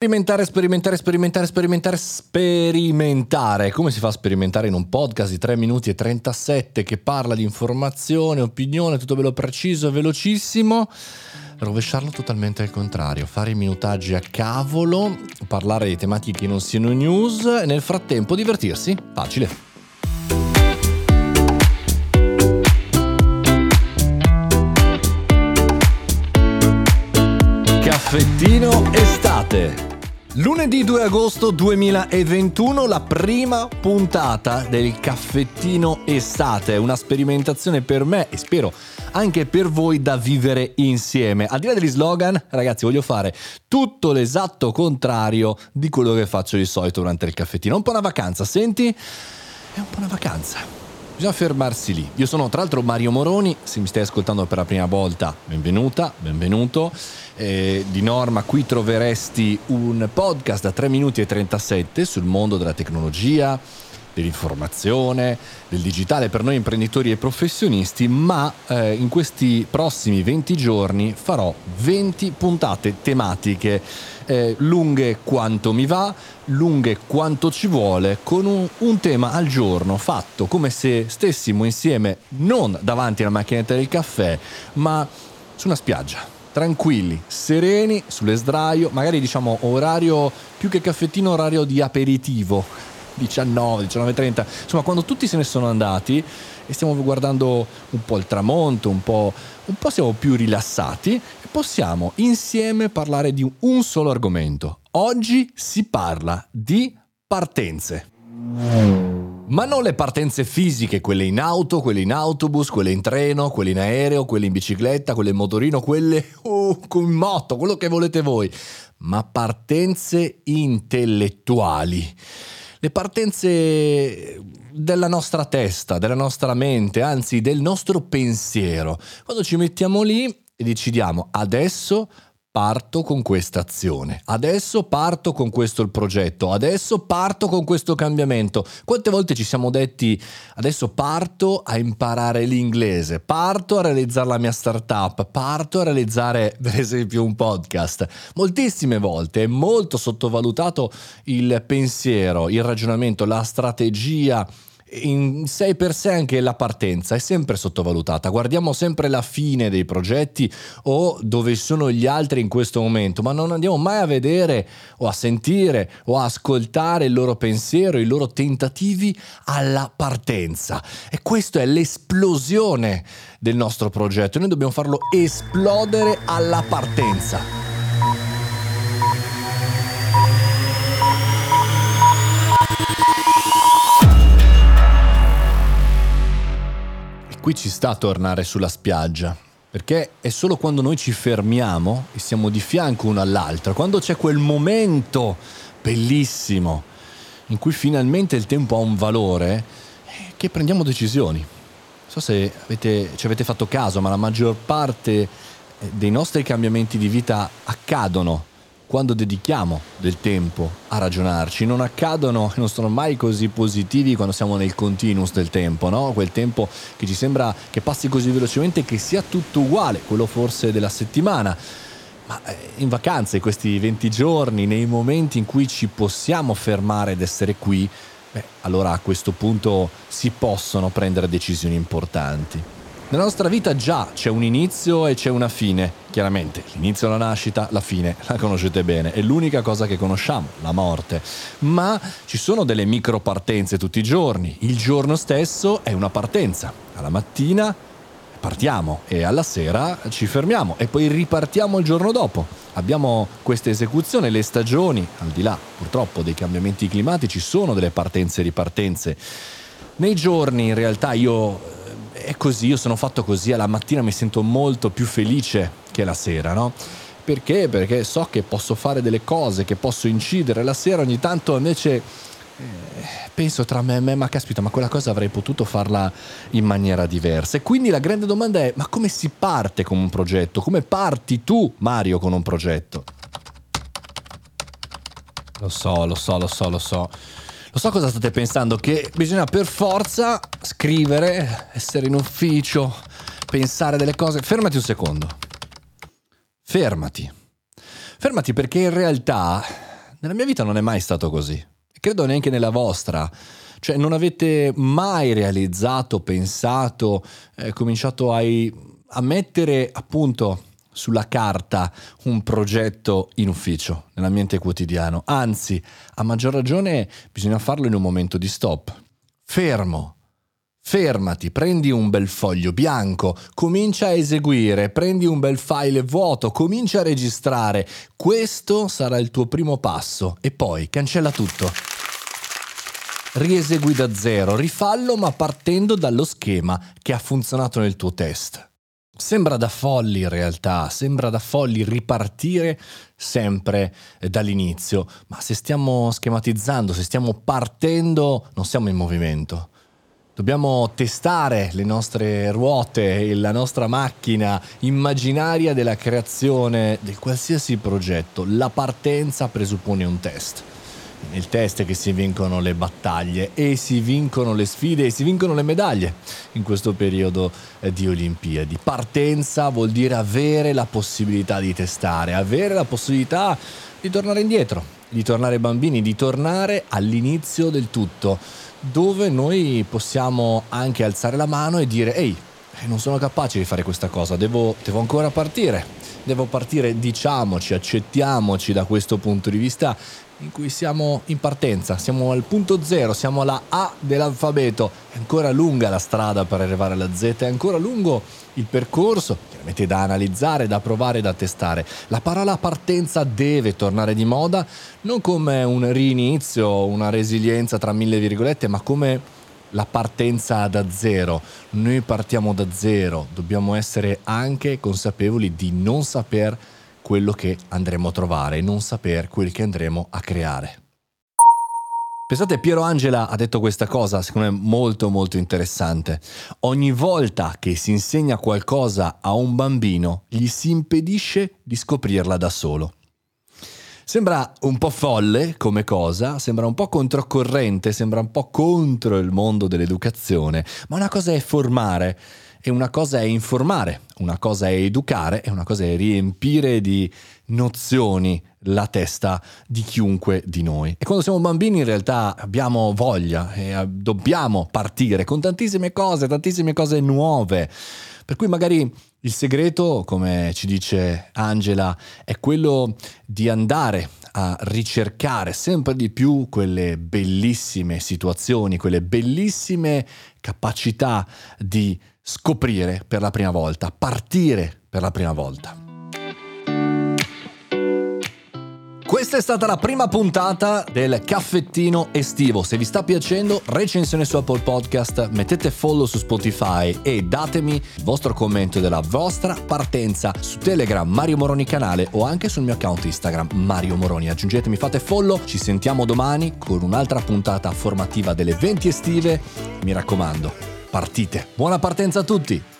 Sperimentare, sperimentare, sperimentare, sperimentare, sperimentare. Come si fa a sperimentare in un podcast di 3 minuti e 37 che parla di informazione, opinione, tutto bello preciso e velocissimo? Rovesciarlo totalmente al contrario, fare i minutaggi a cavolo, parlare di tematiche che non siano news e nel frattempo divertirsi. Facile. Caffettino estate. Lunedì 2 agosto 2021, la prima puntata del caffettino estate, una sperimentazione per me e spero anche per voi da vivere insieme. Al di là degli slogan, ragazzi, voglio fare tutto l'esatto contrario di quello che faccio di solito durante il caffettino. Un po' una vacanza, senti? È un po' una vacanza. Bisogna fermarsi lì. Io sono tra l'altro Mario Moroni, se mi stai ascoltando per la prima volta, benvenuta, benvenuto. Eh, di norma qui troveresti un podcast da 3 minuti e 37 sul mondo della tecnologia, dell'informazione, del digitale per noi imprenditori e professionisti, ma eh, in questi prossimi 20 giorni farò 20 puntate tematiche eh, lunghe quanto mi va, lunghe quanto ci vuole, con un, un, tema al giorno fatto come se stessimo insieme non davanti alla macchinetta del caffè, ma su una spiaggia. Tranquilli, sereni, sulle sdraio, magari diciamo orario più che caffettino, orario di aperitivo, 19, 19.30, insomma quando tutti se ne sono andati e stiamo guardando un po' il tramonto, un po', un po' siamo più rilassati possiamo insieme parlare di un solo argomento. Oggi si parla di partenze. Ma non le partenze fisiche, quelle in auto, quelle in autobus, quelle in treno, quelle in aereo, quelle in bicicletta, quelle in motorino, quelle uh, con moto, quello che volete voi, ma partenze intellettuali le partenze della nostra testa, della nostra mente, anzi del nostro pensiero. Quando ci mettiamo lì e decidiamo adesso parto con questa azione, adesso parto con questo il progetto, adesso parto con questo cambiamento. Quante volte ci siamo detti adesso parto a imparare l'inglese, parto a realizzare la mia startup, parto a realizzare per esempio un podcast. Moltissime volte è molto sottovalutato il pensiero, il ragionamento, la strategia in sé per sé anche la partenza è sempre sottovalutata. Guardiamo sempre la fine dei progetti o dove sono gli altri in questo momento, ma non andiamo mai a vedere o a sentire o a ascoltare il loro pensiero, i loro tentativi alla partenza. E questa è l'esplosione del nostro progetto. Noi dobbiamo farlo esplodere alla partenza. Qui ci sta a tornare sulla spiaggia. Perché è solo quando noi ci fermiamo e siamo di fianco uno all'altro, quando c'è quel momento bellissimo in cui finalmente il tempo ha un valore, eh, che prendiamo decisioni. Non so se avete, ci avete fatto caso, ma la maggior parte eh, dei nostri cambiamenti di vita accadono quando dedichiamo del tempo a ragionarci, non accadono non sono mai così positivi quando siamo nel continuous del tempo, no? Quel tempo che ci sembra che passi così velocemente che sia tutto uguale, quello forse della settimana. Ma eh, in vacanze, questi 20 giorni, nei momenti in cui ci possiamo fermare ed essere qui, beh, allora a questo punto si possono prendere decisioni importanti. Nella nostra vita già c'è un inizio e c'è una fine. Chiaramente l'inizio la nascita, la fine la conoscete bene, è l'unica cosa che conosciamo, la morte. Ma ci sono delle micro partenze tutti i giorni. Il giorno stesso è una partenza. Alla mattina partiamo e alla sera ci fermiamo e poi ripartiamo il giorno dopo. Abbiamo questa esecuzione, le stagioni, al di là purtroppo dei cambiamenti climatici, sono delle partenze e ripartenze. Nei giorni in realtà io è così, io sono fatto così, alla mattina mi sento molto più felice che la sera, no? Perché? Perché so che posso fare delle cose, che posso incidere, la sera ogni tanto invece eh, penso tra me e me, ma caspita, ma quella cosa avrei potuto farla in maniera diversa. E quindi la grande domanda è, ma come si parte con un progetto? Come parti tu, Mario, con un progetto? Lo so, lo so, lo so, lo so. Lo so cosa state pensando, che bisogna per forza scrivere, essere in ufficio, pensare delle cose. Fermati un secondo. Fermati. Fermati perché in realtà nella mia vita non è mai stato così. Credo neanche nella vostra. Cioè non avete mai realizzato, pensato, eh, cominciato a, a mettere appunto sulla carta un progetto in ufficio, nell'ambiente quotidiano. Anzi, a maggior ragione bisogna farlo in un momento di stop. Fermo. Fermati, prendi un bel foglio bianco, comincia a eseguire, prendi un bel file vuoto, comincia a registrare. Questo sarà il tuo primo passo e poi cancella tutto. Riesegui da zero, rifallo ma partendo dallo schema che ha funzionato nel tuo test. Sembra da folli in realtà, sembra da folli ripartire sempre eh, dall'inizio, ma se stiamo schematizzando, se stiamo partendo, non siamo in movimento. Dobbiamo testare le nostre ruote, la nostra macchina immaginaria della creazione di qualsiasi progetto. La partenza presuppone un test nel test che si vincono le battaglie e si vincono le sfide e si vincono le medaglie in questo periodo eh, di Olimpiadi. Partenza vuol dire avere la possibilità di testare, avere la possibilità di tornare indietro, di tornare bambini, di tornare all'inizio del tutto, dove noi possiamo anche alzare la mano e dire ehi, eh, non sono capace di fare questa cosa, devo, devo ancora partire, devo partire, diciamoci, accettiamoci da questo punto di vista in cui siamo in partenza, siamo al punto zero, siamo alla A dell'alfabeto, è ancora lunga la strada per arrivare alla Z, è ancora lungo il percorso, chiaramente da analizzare, da provare, da testare. La parola partenza deve tornare di moda, non come un rinizio, una resilienza tra mille virgolette, ma come la partenza da zero. Noi partiamo da zero, dobbiamo essere anche consapevoli di non saper quello che andremo a trovare, non saper quel che andremo a creare. Pensate, Piero Angela ha detto questa cosa, secondo me molto molto interessante. Ogni volta che si insegna qualcosa a un bambino, gli si impedisce di scoprirla da solo. Sembra un po' folle come cosa, sembra un po' controcorrente, sembra un po' contro il mondo dell'educazione, ma una cosa è formare e una cosa è informare, una cosa è educare e una cosa è riempire di nozioni la testa di chiunque di noi. E quando siamo bambini in realtà abbiamo voglia e dobbiamo partire con tantissime cose, tantissime cose nuove. Per cui magari il segreto, come ci dice Angela, è quello di andare a ricercare sempre di più quelle bellissime situazioni, quelle bellissime capacità di scoprire per la prima volta, partire per la prima volta. Questa è stata la prima puntata del caffettino estivo. Se vi sta piacendo, recensione su Apple Podcast, mettete follow su Spotify e datemi il vostro commento della vostra partenza su Telegram Mario Moroni canale o anche sul mio account Instagram Mario Moroni. Aggiungetemi, fate follow, ci sentiamo domani con un'altra puntata formativa delle 20 estive. Mi raccomando, partite. Buona partenza a tutti!